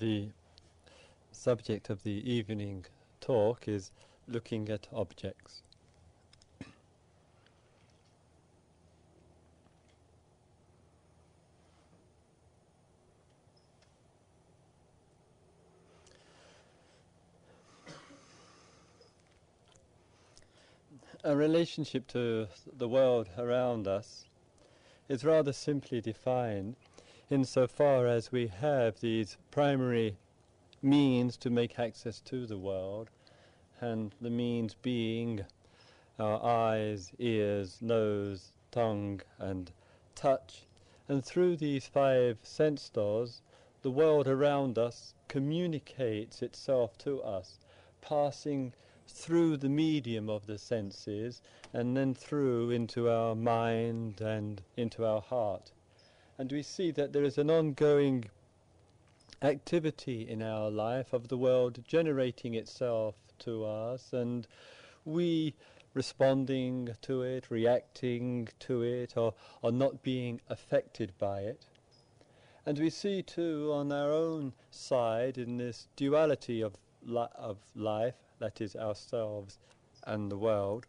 the subject of the evening talk is looking at objects. A relationship to the world around us is rather simply defined insofar as we have these primary means to make access to the world, and the means being our eyes, ears, nose, tongue, and touch. And through these five sense doors, the world around us communicates itself to us, passing through the medium of the senses and then through into our mind and into our heart. And we see that there is an ongoing activity in our life of the world generating itself to us and we responding to it, reacting to it, or, or not being affected by it. And we see too on our own side in this duality of, li- of life, that is ourselves and the world,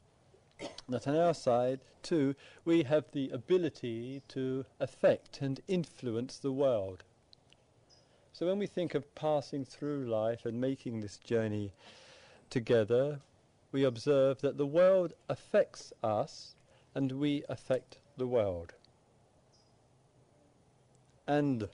that on our side too we have the ability to affect and influence the world. So when we think of passing through life and making this journey together, we observe that the world affects us and we affect the world. And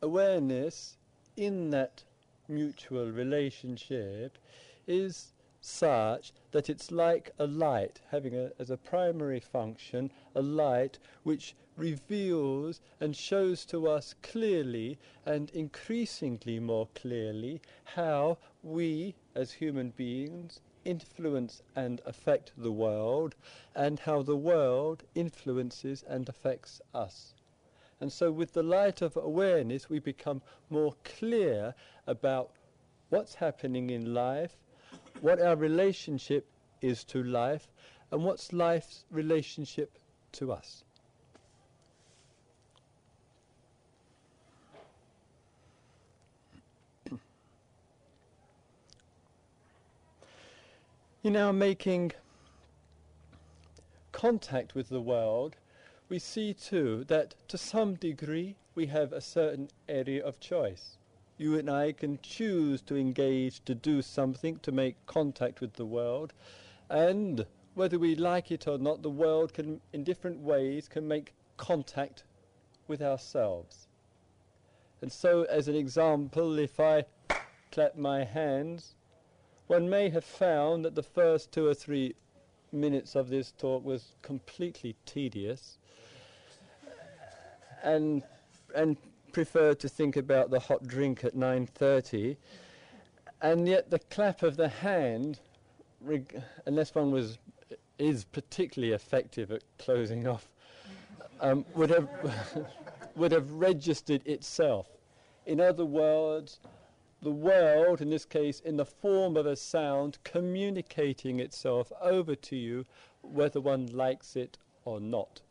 awareness in that mutual relationship is such that it's like a light, having a, as a primary function a light which reveals and shows to us clearly and increasingly more clearly how we as human beings influence and affect the world and how the world influences and affects us. And so, with the light of awareness, we become more clear about what's happening in life, what our relationship is to life, and what's life's relationship to us. in our making contact with the world, we see too that to some degree we have a certain area of choice. You and I can choose to engage to do something to make contact with the world, and whether we like it or not, the world can, in different ways, can make contact with ourselves. And so, as an example, if I clap my hands, one may have found that the first two or three minutes of this talk was completely tedious and and preferred to think about the hot drink at 9.30 and yet the clap of the hand unless one was is particularly effective at closing off um, would have would have registered itself in other words the world, in this case, in the form of a sound, communicating itself over to you, whether one likes it or not.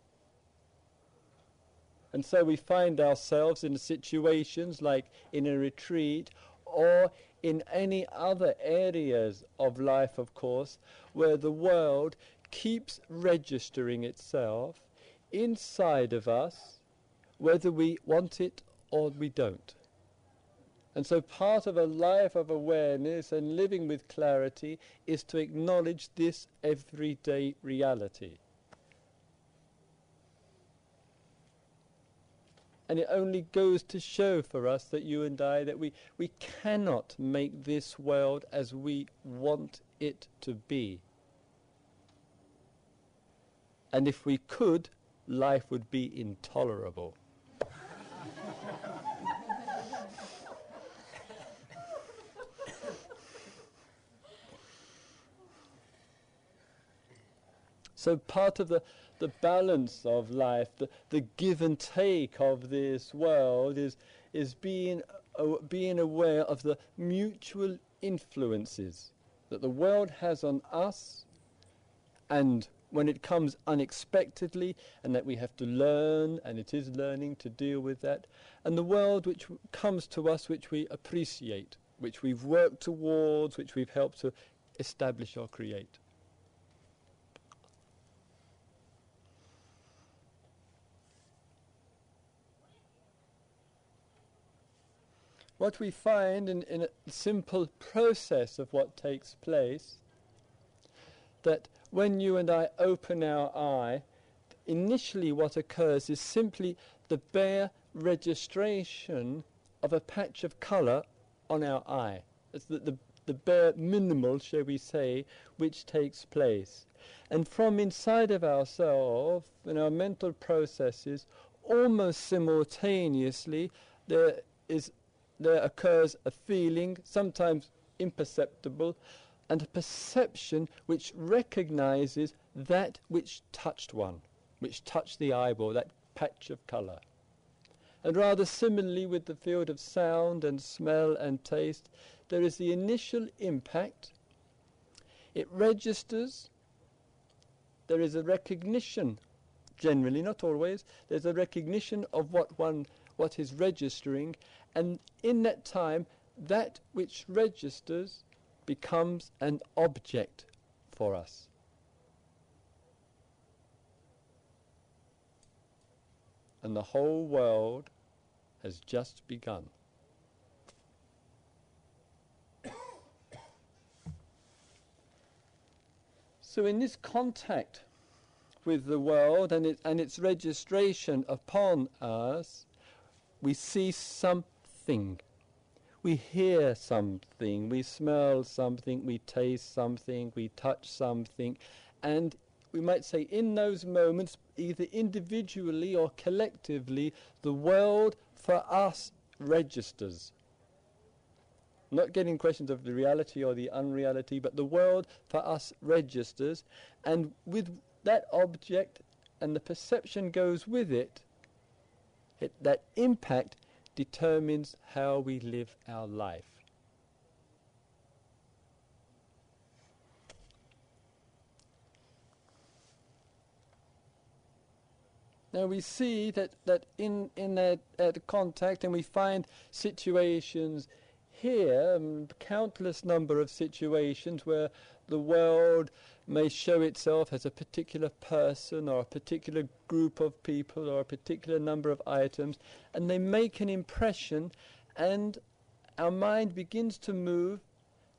And so we find ourselves in situations like in a retreat or in any other areas of life, of course, where the world keeps registering itself inside of us, whether we want it or we don't. And so part of a life of awareness and living with clarity is to acknowledge this everyday reality. And it only goes to show for us that you and I that we, we cannot make this world as we want it to be. And if we could, life would be intolerable. So part of the, the balance of life, the, the give and take of this world is, is being, uh, being aware of the mutual influences that the world has on us and when it comes unexpectedly and that we have to learn, and it is learning to deal with that, and the world which comes to us which we appreciate, which we've worked towards, which we've helped to establish or create. What we find in, in a simple process of what takes place, that when you and I open our eye, initially what occurs is simply the bare registration of a patch of colour on our eye. It's the, the, the bare minimal, shall we say, which takes place. And from inside of ourselves, in our mental processes, almost simultaneously, there is there occurs a feeling, sometimes imperceptible, and a perception which recognizes that which touched one, which touched the eyeball, that patch of colour. And rather similarly with the field of sound and smell and taste, there is the initial impact. It registers. There is a recognition, generally, not always, there's a recognition of what one what is registering, and in that time, that which registers becomes an object for us. And the whole world has just begun. so, in this contact with the world and, it, and its registration upon us, we see something. We hear something, we smell something, we taste something, we touch something, and we might say in those moments, either individually or collectively, the world for us registers. Not getting questions of the reality or the unreality, but the world for us registers, and with that object and the perception goes with it, it, that impact determines how we live our life. Now we see that, that in, in that, that contact, and we find situations here, um, countless number of situations where the world may show itself as a particular person or a particular group of people or a particular number of items, and they make an impression, and our mind begins to move,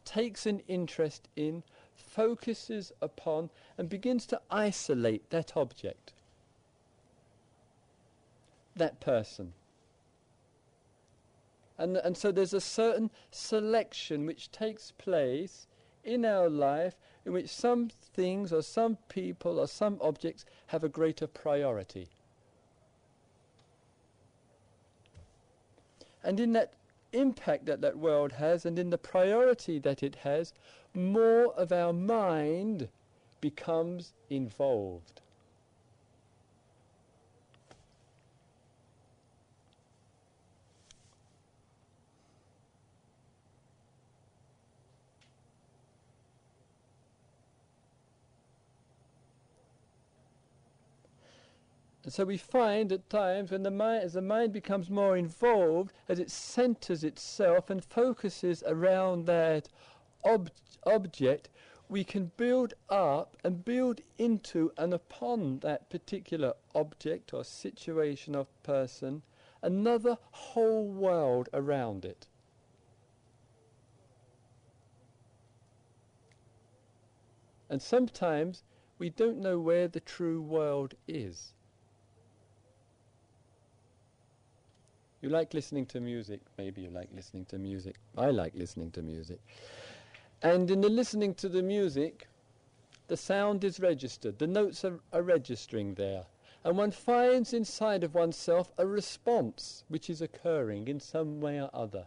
takes an interest in, focuses upon, and begins to isolate that object, that person. And, and so there's a certain selection which takes place in our life in which some things or some people or some objects have a greater priority. And in that impact that that world has and in the priority that it has, more of our mind becomes involved. And so we find at times when the mind, as the mind becomes more involved, as it centers itself and focuses around that ob- object, we can build up and build into and upon that particular object or situation of person another whole world around it. And sometimes we don't know where the true world is. You like listening to music. Maybe you like listening to music. I like listening to music. And in the listening to the music, the sound is registered. The notes are, are registering there. And one finds inside of oneself a response which is occurring in some way or other.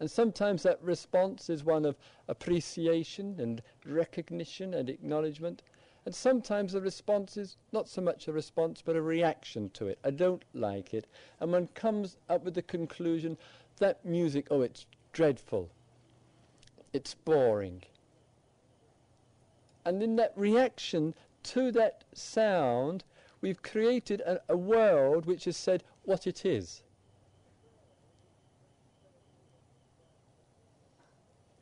And sometimes that response is one of appreciation and recognition and acknowledgement. And sometimes the response is not so much a response, but a reaction to it. I don't like it. And one comes up with the conclusion that music, oh, it's dreadful. It's boring. And in that reaction, to that sound, we've created a, a world which has said what it is.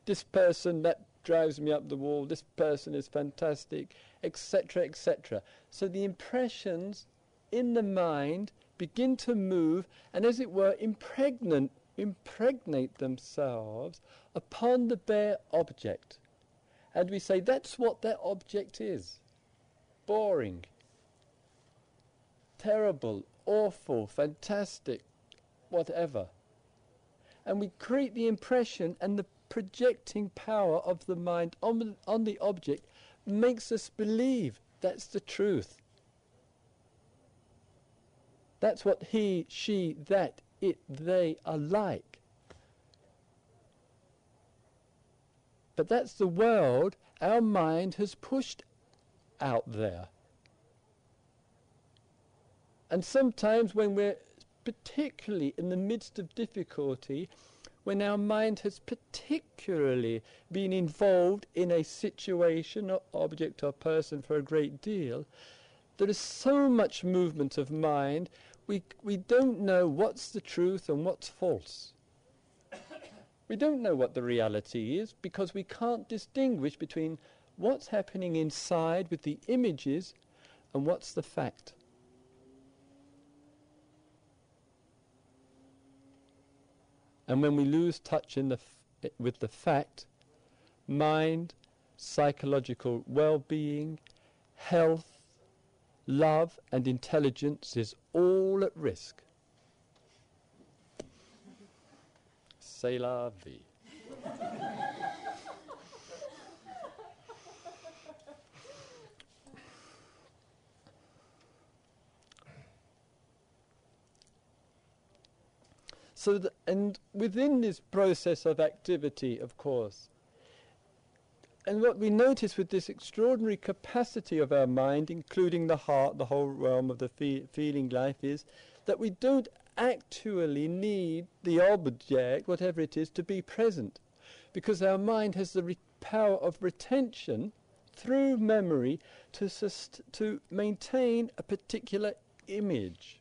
This person, that drives me up the wall, this person is fantastic, etc., etc. So the impressions in the mind begin to move and, as it were, impregnate, impregnate themselves upon the bare object. And we say that's what that object is boring, terrible, awful, fantastic, whatever. And we create the impression and the projecting power of the mind on, on the object makes us believe that's the truth. That's what he, she, that, it, they are like. But that's the world our mind has pushed out there. And sometimes when we're particularly in the midst of difficulty, when our mind has particularly been involved in a situation or object or person for a great deal, there is so much movement of mind, we, we don't know what's the truth and what's false. we don't know what the reality is because we can't distinguish between what's happening inside with the images and what's the fact. And when we lose touch the with the fact, mind, psychological well-being, health, love and intelligence is all at risk. C'est la vie. So, and within this process of activity, of course, and what we notice with this extraordinary capacity of our mind, including the heart, the whole realm of the fe- feeling life, is that we don't actually need the object, whatever it is, to be present. Because our mind has the re- power of retention through memory to, sust- to maintain a particular image.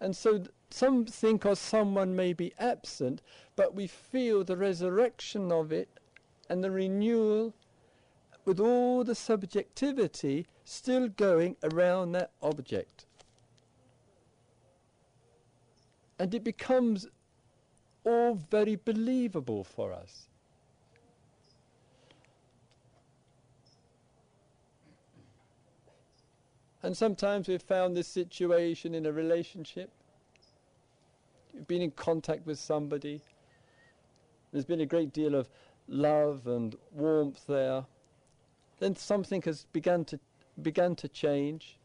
And so some think or someone may be absent, but we feel the resurrection of it and the renewal with all the subjectivity still going around that object. And it becomes all very believable for us. And sometimes we've found this situation in a relationship you've been in contact with somebody. There's been a great deal of love and warmth there. Then something has begun to begun to change.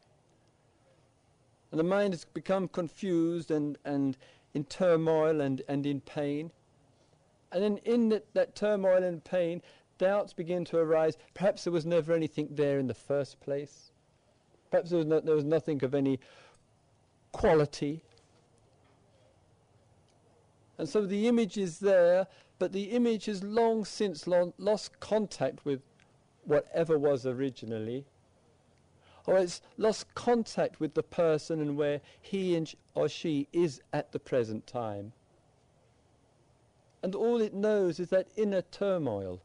And the mind has become confused and, and in turmoil and, and in pain. And then in that, that turmoil and pain, doubts begin to arise. Perhaps there was never anything there in the first place. Perhaps there was, no, there was nothing of any quality and so the image is there, but the image has long since lo- lost contact with whatever was originally. Or it's lost contact with the person and where he and sh- or she is at the present time. And all it knows is that inner turmoil.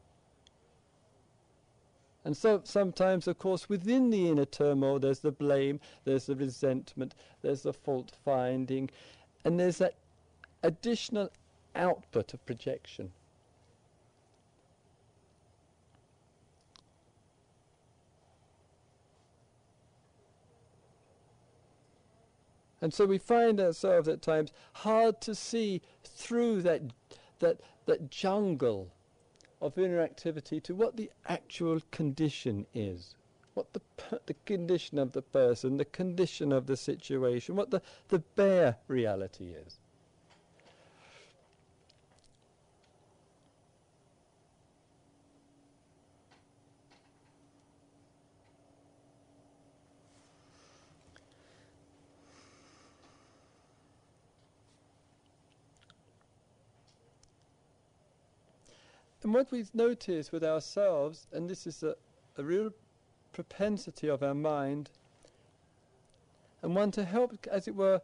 And so sometimes, of course, within the inner turmoil, there's the blame, there's the resentment, there's the fault finding, and there's that additional output of projection. And so we find ourselves at times hard to see through that, that, that jungle of interactivity to what the actual condition is. What the, the condition of the person, the condition of the situation, what the, the bare reality is. And what we've noticed with ourselves, and this is a, a real propensity of our mind, and one to help, as it were,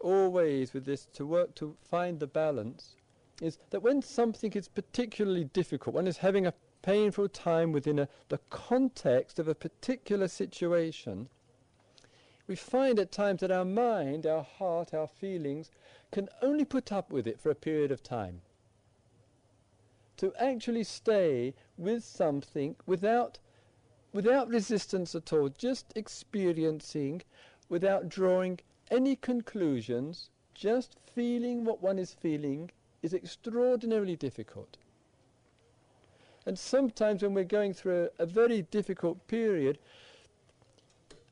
always with this to work to find the balance, is that when something is particularly difficult, one is having a painful time within a, the context of a particular situation, we find at times that our mind, our heart, our feelings can only put up with it for a period of time. To actually stay with something without, without resistance at all, just experiencing without drawing any conclusions, just feeling what one is feeling is extraordinarily difficult. And sometimes when we're going through a, a very difficult period,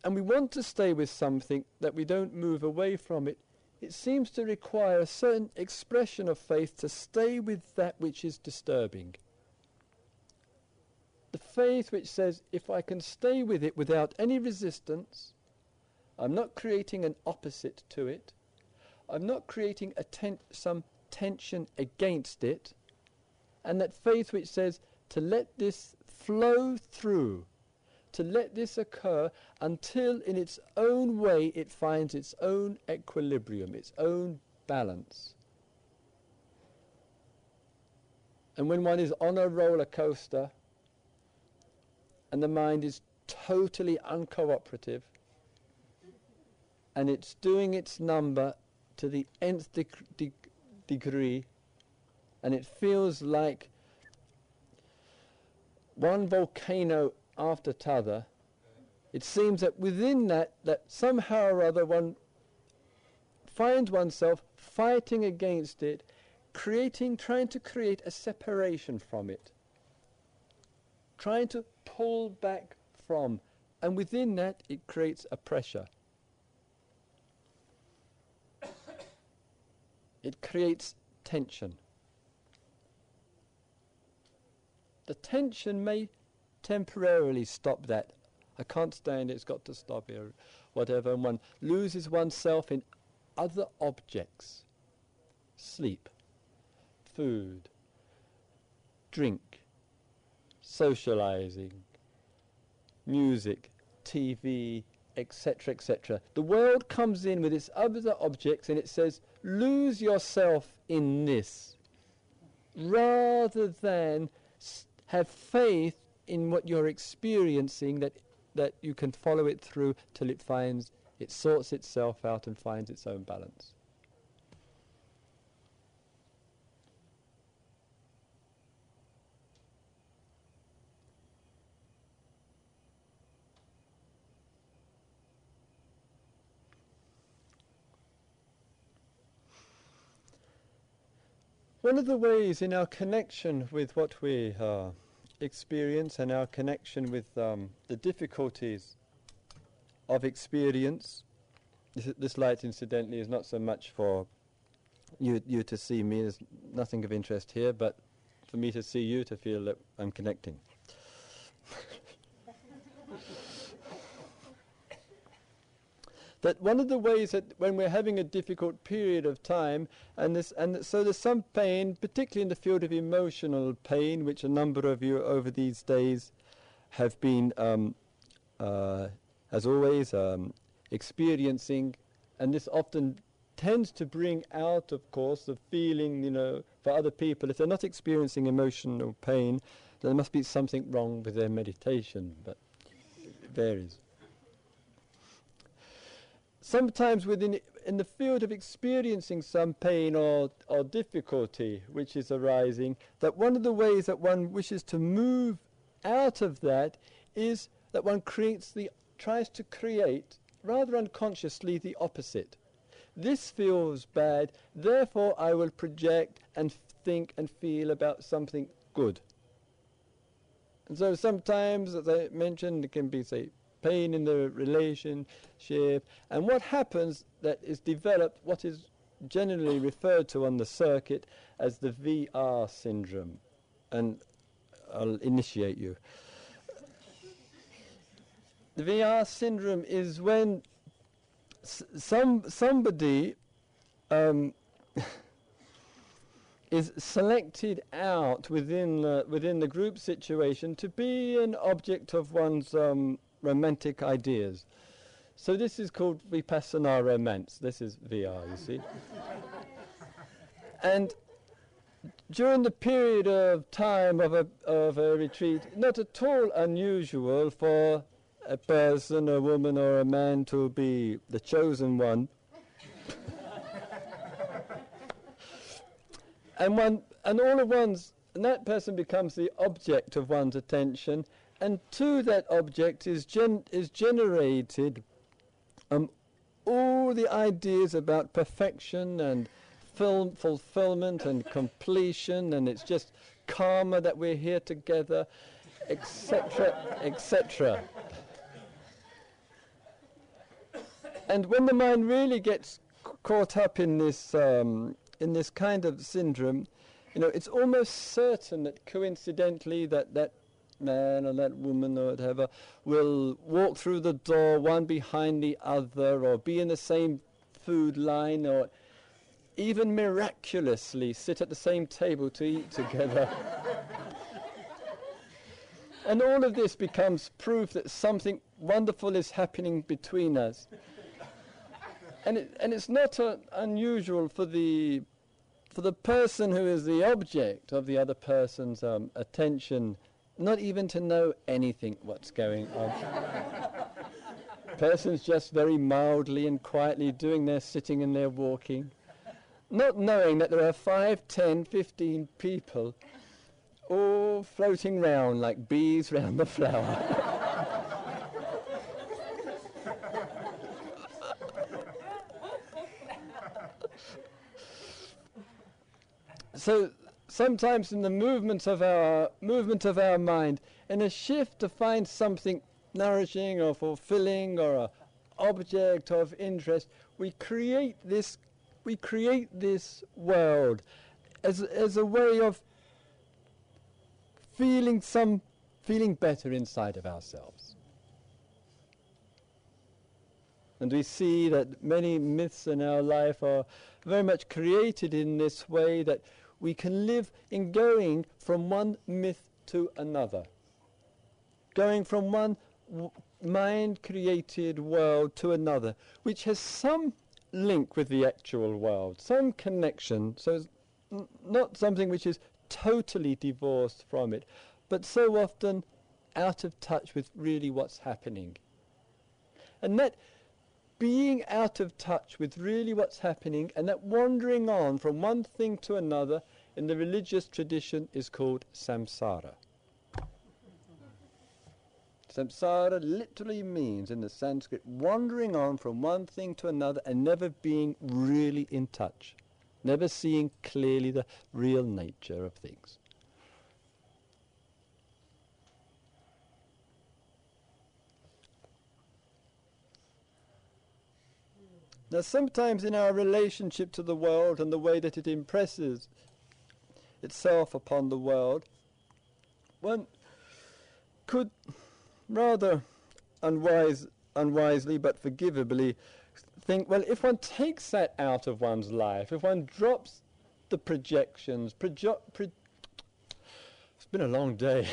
and we want to stay with something that we don't move away from it, it seems to require a certain expression of faith to stay with that which is disturbing. The faith which says, if I can stay with it without any resistance, I'm not creating an opposite to it, I'm not creating ten- some tension against it, and that faith which says to let this flow through to let this occur until in its own way it finds its own equilibrium, its own balance. And when one is on a roller coaster and the mind is totally uncooperative and it's doing its number to the nth deg- deg- degree and it feels like one volcano after t'other, it seems that within that, that somehow or other one finds oneself fighting against it, creating, trying to create a separation from it, trying to pull back from, and within that it creates a pressure. It creates tension. The tension may temporarily stop that. I can't stand it, it's got to stop here, whatever, and one loses oneself in other objects. Sleep, food, drink, socializing, music, TV, etc., etc. The world comes in with its other objects and it says, lose yourself in this, rather than have faith in what you're experiencing that that you can follow it through till it finds it sorts itself out and finds its own balance. One of the ways in our connection with what we are experience and our connection with um, the difficulties of experience. This, this, light, incidentally, is not so much for you, you to see me. There's nothing of interest here, but for me to see you to feel that I'm connecting. That one of the ways that when we're having a difficult period of time, and this, and so there's some pain, particularly in the field of emotional pain, which a number of you over these days have been, um, uh, as always, um, experiencing, and this often tends to bring out, of course, the feeling, you know, for other people. If they're not experiencing emotional pain, there must be something wrong with their meditation, but it varies sometimes within in the field of experiencing some pain or, or difficulty which is arising, that one of the ways that one wishes to move out of that is that one creates the tries to create rather unconsciously the opposite. This feels bad, therefore I will project and think and feel about something good. And so sometimes, as I mentioned, it can be, say, pain in the relationship, and what happens that is developed, what is generally referred to on the circuit as the VR syndrome. And I'll initiate you. The VR syndrome is when some somebody um, is selected out within the, within the group situation to be an object of one's um, romantic ideas. So this is called Vipassana romance. This is VR, you see. and during the period of time of a, of a retreat, not at all unusual for a person, a woman, or a man to be the chosen one. and one, and all of one's and that person becomes the object of one's attention, and to that object is gen- is generated um, all the ideas about perfection and film fulfillment and completion, and it's just karma that we're here together, etc., etc. and when the mind really gets caught up in this um, in this kind of syndrome, you know, it's almost certain that coincidentally that that man or that woman or whatever will walk through the door one behind the other or be in the same food line or even miraculously sit at the same table to eat together. and all of this becomes proof that something wonderful is happening between us. and, it, and it's not uh, unusual for the, for the person who is the object of the other person's um, attention not even to know anything what's going on. Person's just very mildly and quietly doing their sitting and their walking, not knowing that there are five, ten, fifteen people all floating round like bees round the flower. so sometimes in the movement of our movement of our mind, in a shift to find something nourishing or fulfilling or a object of interest, we create this we create this world as as a way of feeling some feeling better inside of ourselves. And we see that many myths in our life are very much created in this way that we can live in going from one myth to another. Going from one w- mind created world to another, which has some link with the actual world, some connection. So it's not something which is totally divorced from it, but so often out of touch with really what's happening. And that being out of touch with really what's happening and that wandering on from one thing to another in the religious tradition is called samsara. Samsara literally means in the Sanskrit wandering on from one thing to another and never being really in touch, never seeing clearly the real nature of things. Now, sometimes in our relationship to the world and the way that it impresses itself upon the world, one could rather unwise, unwisely but forgivably think, well, if one takes that out of one's life, if one drops the projections, projo- pro- it's been a long day,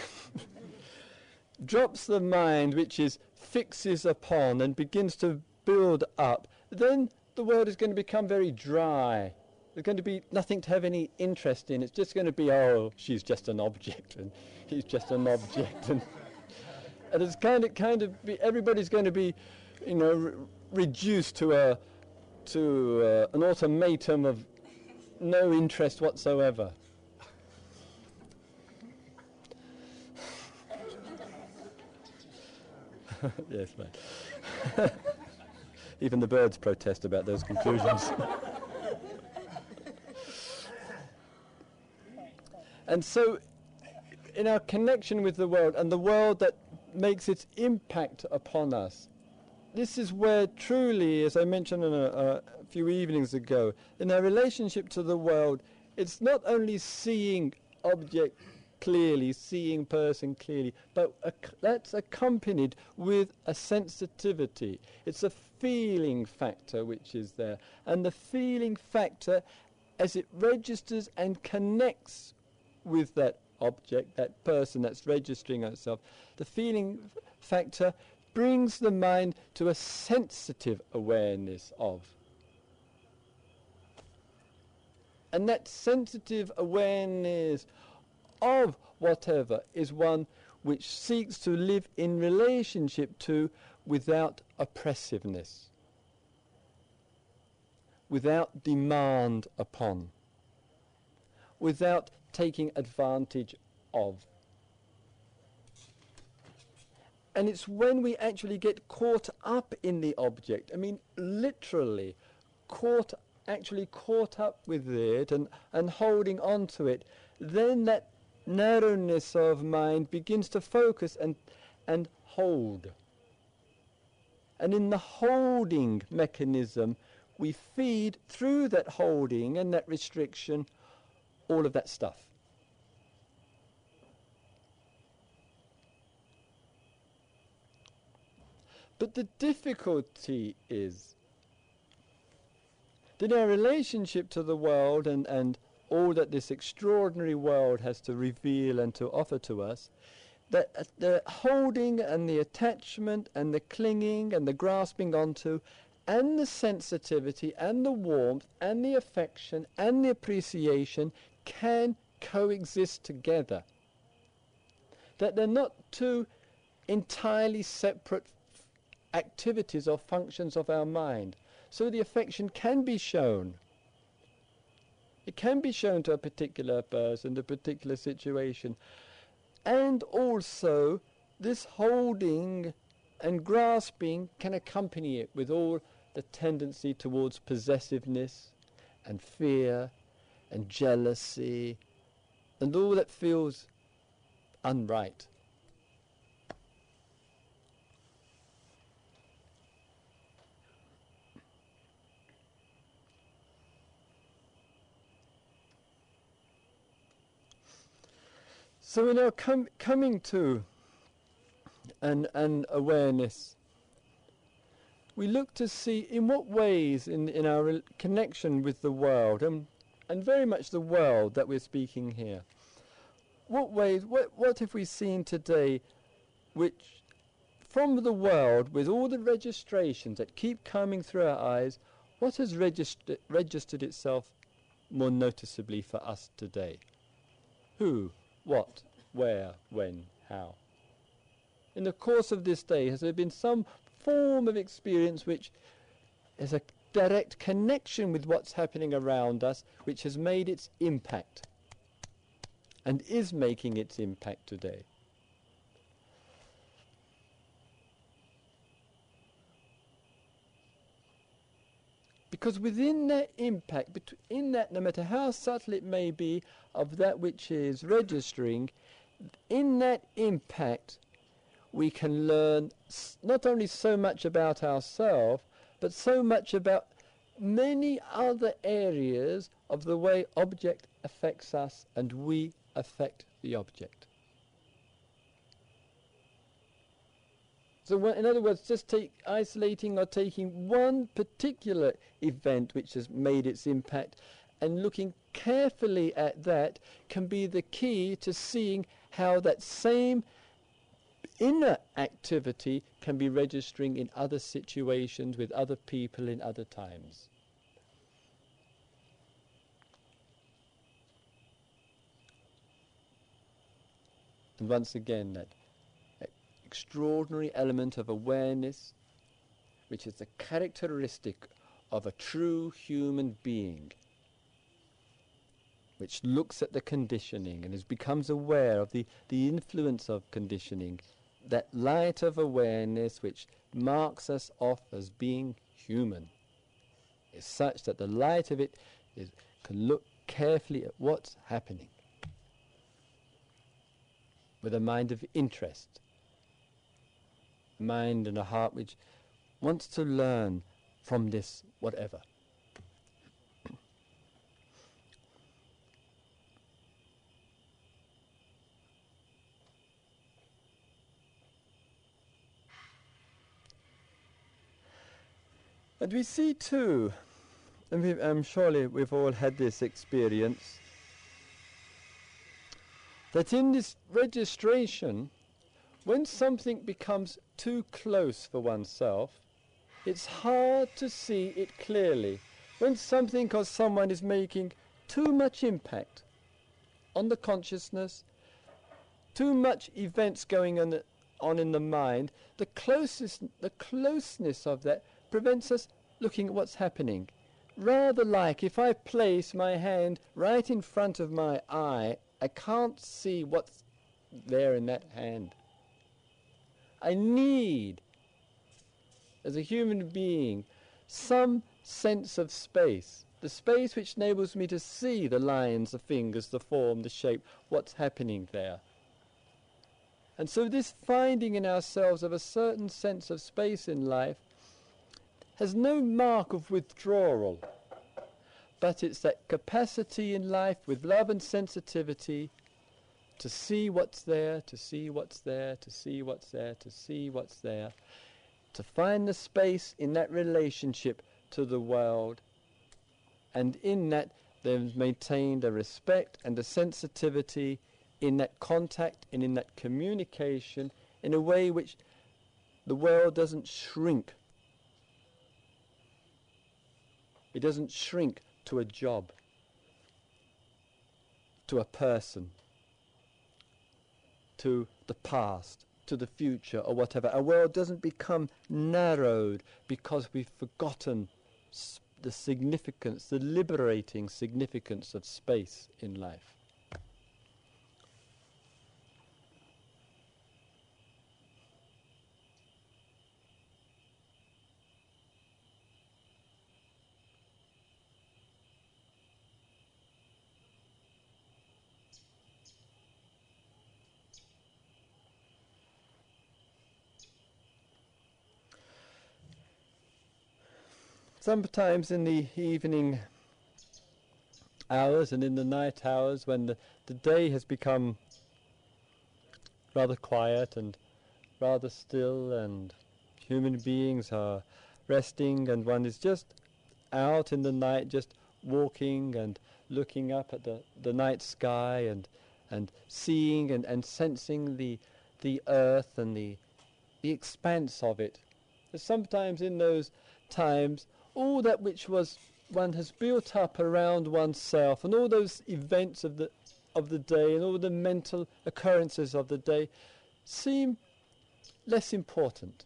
drops the mind which is fixes upon and begins to build up then the world is going to become very dry. There's going to be nothing to have any interest in. It's just going to be, oh, she's just an object, and he's just an object, and, and it's kind of, kind of, be, everybody's going to be, you know, re- reduced to a, to uh, an automatum of no interest whatsoever. yes, mate. Even the birds protest about those conclusions. and so, in our connection with the world and the world that makes its impact upon us, this is where truly, as I mentioned a, a few evenings ago, in our relationship to the world, it's not only seeing object clearly, seeing person clearly, but ac- that's accompanied with a sensitivity. It's a feeling factor which is there. And the feeling factor, as it registers and connects with that object, that person that's registering itself, the feeling factor brings the mind to a sensitive awareness of. And that sensitive awareness of whatever is one which seeks to live in relationship to without oppressiveness, without demand upon, without taking advantage of. And it's when we actually get caught up in the object, I mean literally caught actually caught up with it and, and holding on to it, then that narrowness of mind begins to focus and, and hold. And in the holding mechanism, we feed through that holding and that restriction all of that stuff. But the difficulty is that our relationship to the world and, and all that this extraordinary world has to reveal and to offer to us, that uh, the holding and the attachment and the clinging and the grasping onto and the sensitivity and the warmth and the affection and the appreciation can coexist together. That they're not two entirely separate activities or functions of our mind. So the affection can be shown it can be shown to a particular person, a particular situation. And also, this holding and grasping can accompany it with all the tendency towards possessiveness and fear and jealousy and all that feels unright. So we're now com- coming to an, an awareness. We look to see in what ways in, in our connection with the world, and, and very much the world that we're speaking here, what ways, what, what have we seen today which from the world, with all the registrations that keep coming through our eyes, what has regist- registered itself more noticeably for us today? Who? What, where, when, how. In the course of this day, has there been some form of experience which is a direct connection with what's happening around us, which has made its impact and is making its impact today? Because within that impact, in that, no matter how subtle it may be, of that which is registering, in that impact, we can learn not only so much about ourselves, but so much about many other areas of the way object affects us and we affect the object. So in other words, just take isolating or taking one particular event which has made its impact and looking carefully at that can be the key to seeing how that same inner activity can be registering in other situations with other people in other times. And once again, that extraordinary element of awareness, which is the characteristic of a true human being, which looks at the conditioning and is, becomes aware of the, the influence of conditioning, that light of awareness which marks us off as being human, is such that the light of it is, can look carefully at what's happening with a mind of interest mind and a heart which wants to learn from this whatever. And we see too, and we, um, surely we've all had this experience, that in this registration when something becomes too close for oneself, it's hard to see it clearly. When something or someone is making too much impact on the consciousness, too much events going on, on in the mind, the closest, the closeness of that prevents us looking at what's happening. Rather like if I place my hand right in front of my eye, I can't see what's there in that hand. I need, as a human being, some sense of space. The space which enables me to see the lines, the fingers, the form, the shape, what's happening there. And so this finding in ourselves of a certain sense of space in life has no mark of withdrawal, but it's that capacity in life with love and sensitivity to see what's there, to see what's there, to see what's there, to see what's there, to find the space in that relationship to the world. And in that, there's maintained a respect and a sensitivity in that contact and in that communication in a way which the world doesn't shrink. It doesn't shrink to a job, to a person to the past, to the future, or whatever. Our world doesn't become narrowed because we've forgotten the significance, the liberating significance of space in life. Sometimes in the evening hours and in the night hours when the, the day has become rather quiet and rather still and human beings are resting and one is just out in the night just walking and looking up at the, the night sky and and seeing and, and sensing the the earth and the the expanse of it. Sometimes in those times all that which was one has built up around oneself and all those events of the of the day and all the mental occurrences of the day seem less important.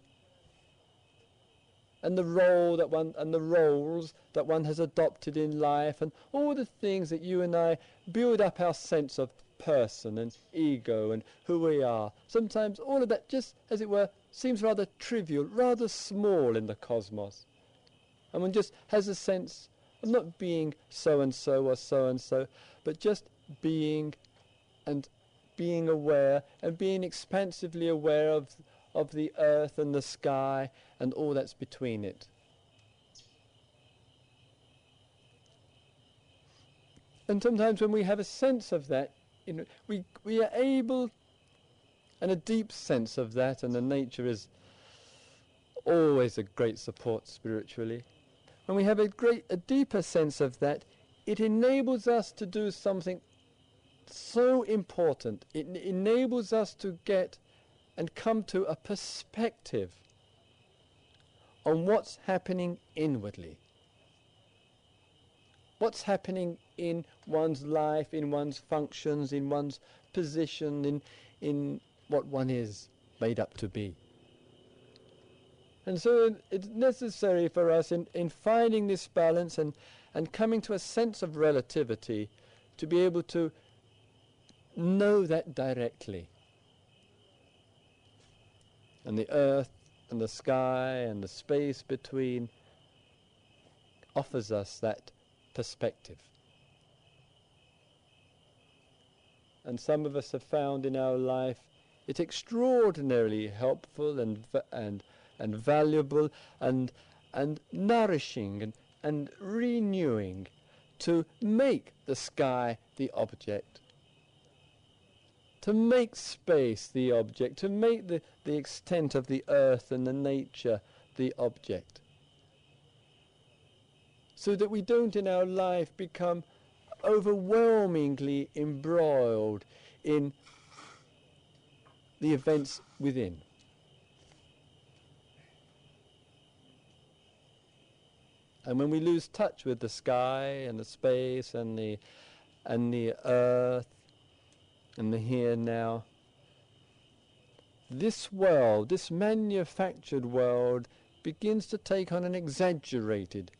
And the role that one and the roles that one has adopted in life and all the things that you and I build up our sense of person and ego and who we are. Sometimes all of that just as it were seems rather trivial rather small in the cosmos and one just has a sense of not being so and so or so and so, but just being and being aware and being expansively aware of of the earth and the sky and all that's between it. And sometimes when we have a sense of that, you know, we we are able and a deep sense of that and the nature is always a great support spiritually when we have a great, a deeper sense of that, it enables us to do something so important. It enables us to get and come to a perspective on what's happening inwardly. What's happening in one's life, in one's functions, in one's position, in, in what one is made up to be. And so it's necessary for us in, in finding this balance and, and coming to a sense of relativity to be able to know that directly. And the earth and the sky and the space between offers us that perspective. And some of us have found in our life it extraordinarily helpful and, and and valuable and, and nourishing and, and renewing to make the sky the object, to make space the object, to make the, the extent of the earth and the nature the object. So that we don't in our life become overwhelmingly embroiled in the events within. And when we lose touch with the sky and the space and the and the earth and the here and now, this world, this manufactured world, begins to take on an exaggerated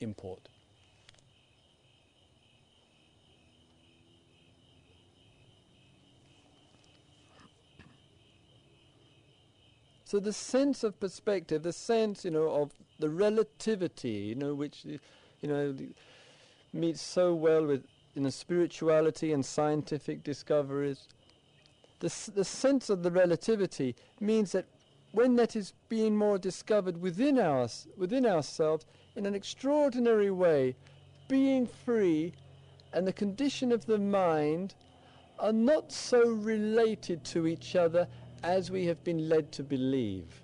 import. So the sense of perspective, the sense, you know, of the relativity, you know, which, you know, meets so well with, you know, spirituality and scientific discoveries. The, the sense of the relativity means that when that is being more discovered within us, within ourselves, in an extraordinary way, being free and the condition of the mind are not so related to each other as we have been led to believe.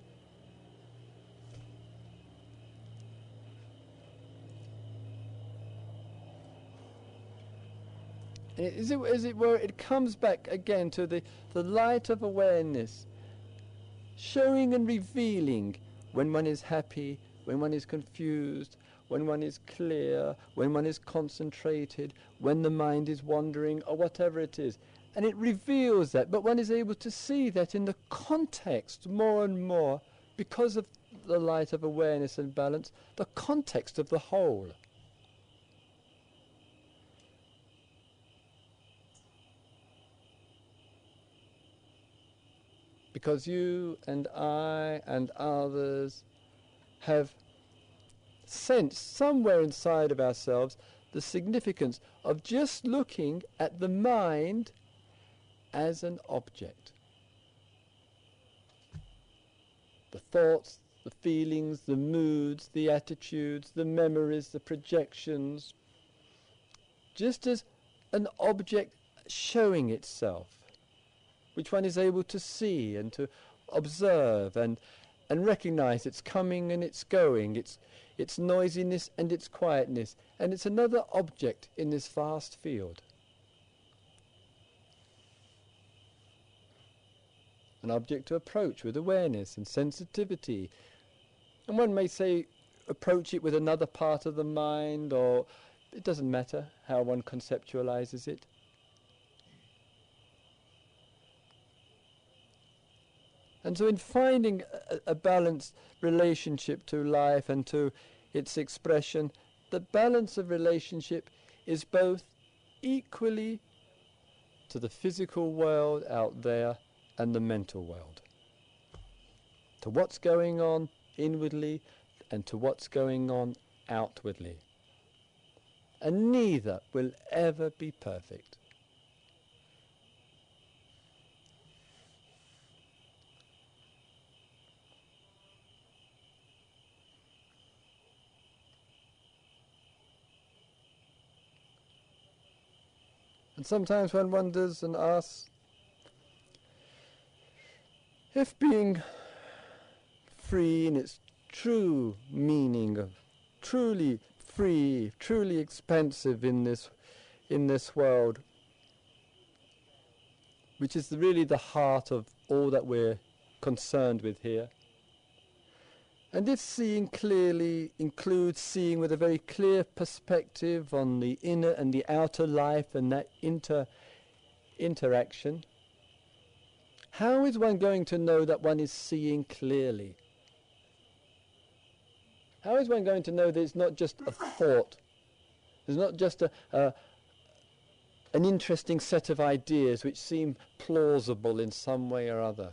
It, as it were, it comes back again to the, the light of awareness, showing and revealing when one is happy, when one is confused, when one is clear, when one is concentrated, when the mind is wandering, or whatever it is. And it reveals that, but one is able to see that in the context more and more, because of the light of awareness and balance, the context of the whole. Because you and I and others have sensed somewhere inside of ourselves the significance of just looking at the mind as an object. The thoughts, the feelings, the moods, the attitudes, the memories, the projections, just as an object showing itself, which one is able to see and to observe and, and recognize its coming and its going, its, its noisiness and its quietness, and it's another object in this vast field. an object to approach with awareness and sensitivity. And one may say, approach it with another part of the mind, or it doesn't matter how one conceptualizes it. And so, in finding a, a, balanced relationship to life and to its expression, the balance of relationship is both equally to the physical world out there and the mental world. To what's going on inwardly and to what's going on outwardly. And neither will ever be perfect. And sometimes one wonders and asks, if being free in its true meaning of truly free, truly expansive in this in this world, which is really the heart of all that we're concerned with here. And if seeing clearly includes seeing with a very clear perspective on the inner and the outer life and that inter interaction, how is one going to know that one is seeing clearly? How is one going to know that it's not just a thought? It's not just a, a, an interesting set of ideas which seem plausible in some way or other.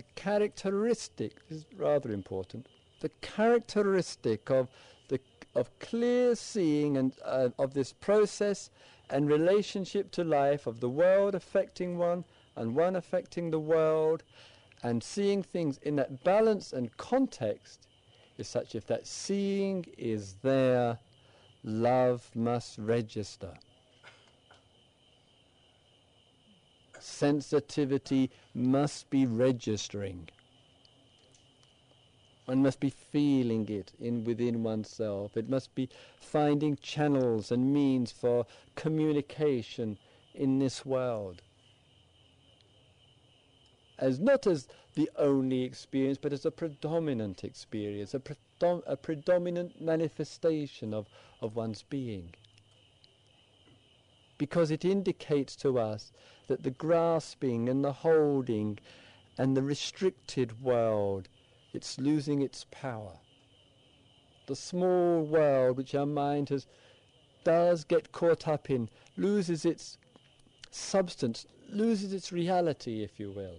The characteristic is rather important. The characteristic of the of clear seeing and uh, of this process and relationship to life of the world affecting one and one affecting the world and seeing things in that balance and context is such if that seeing is there love must register sensitivity must be registering One must be feeling it in within oneself. It must be finding channels and means for communication in this world. As not as the only experience, but as a predominant experience, a, predom- a predominant manifestation of, of one's being. Because it indicates to us that the grasping and the holding and the restricted world it's losing its power. The small world which our mind has does get caught up in loses its substance, loses its reality, if you will.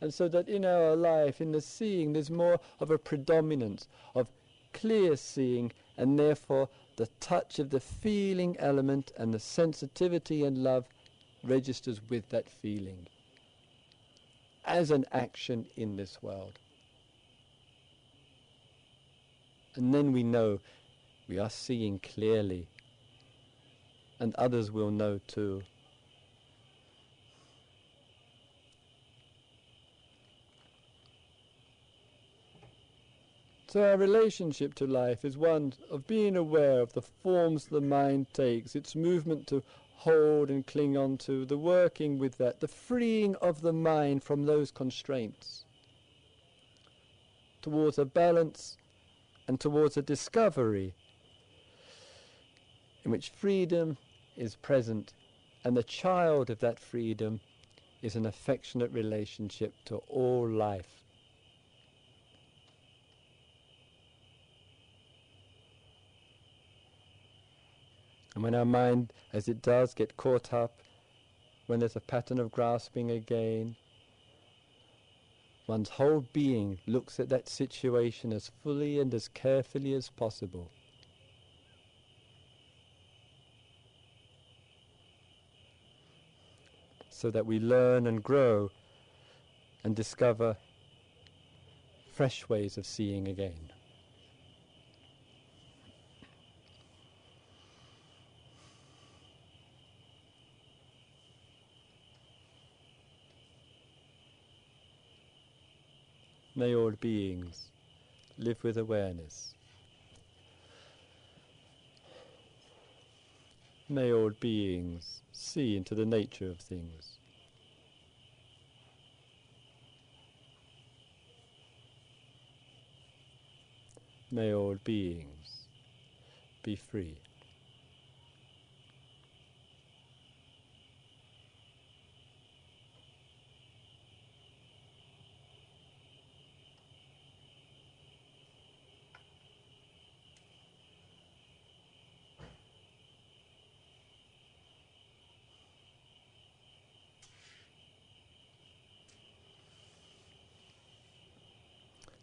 And so that in our life, in the seeing, there's more of a predominance of clear seeing and therefore the touch of the feeling element and the sensitivity and love registers with that feeling as an action in this world. And then we know we are seeing clearly, and others will know too. So our uh, relationship to life is one of being aware of the forms the mind takes, its movement to hold and cling on to, the working with that, the freeing of the mind from those constraints towards a balance and towards a discovery in which freedom is present and the child of that freedom is an affectionate relationship to all life. And when our mind, as it does, get caught up, when there's a pattern of grasping again, one's whole being looks at that situation as fully and as carefully as possible. So that we learn and grow and discover fresh ways of seeing again. May all beings live with awareness. May all beings see into the nature of things. May all beings be free.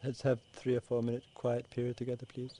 Let's have three or four minute quiet period together, please.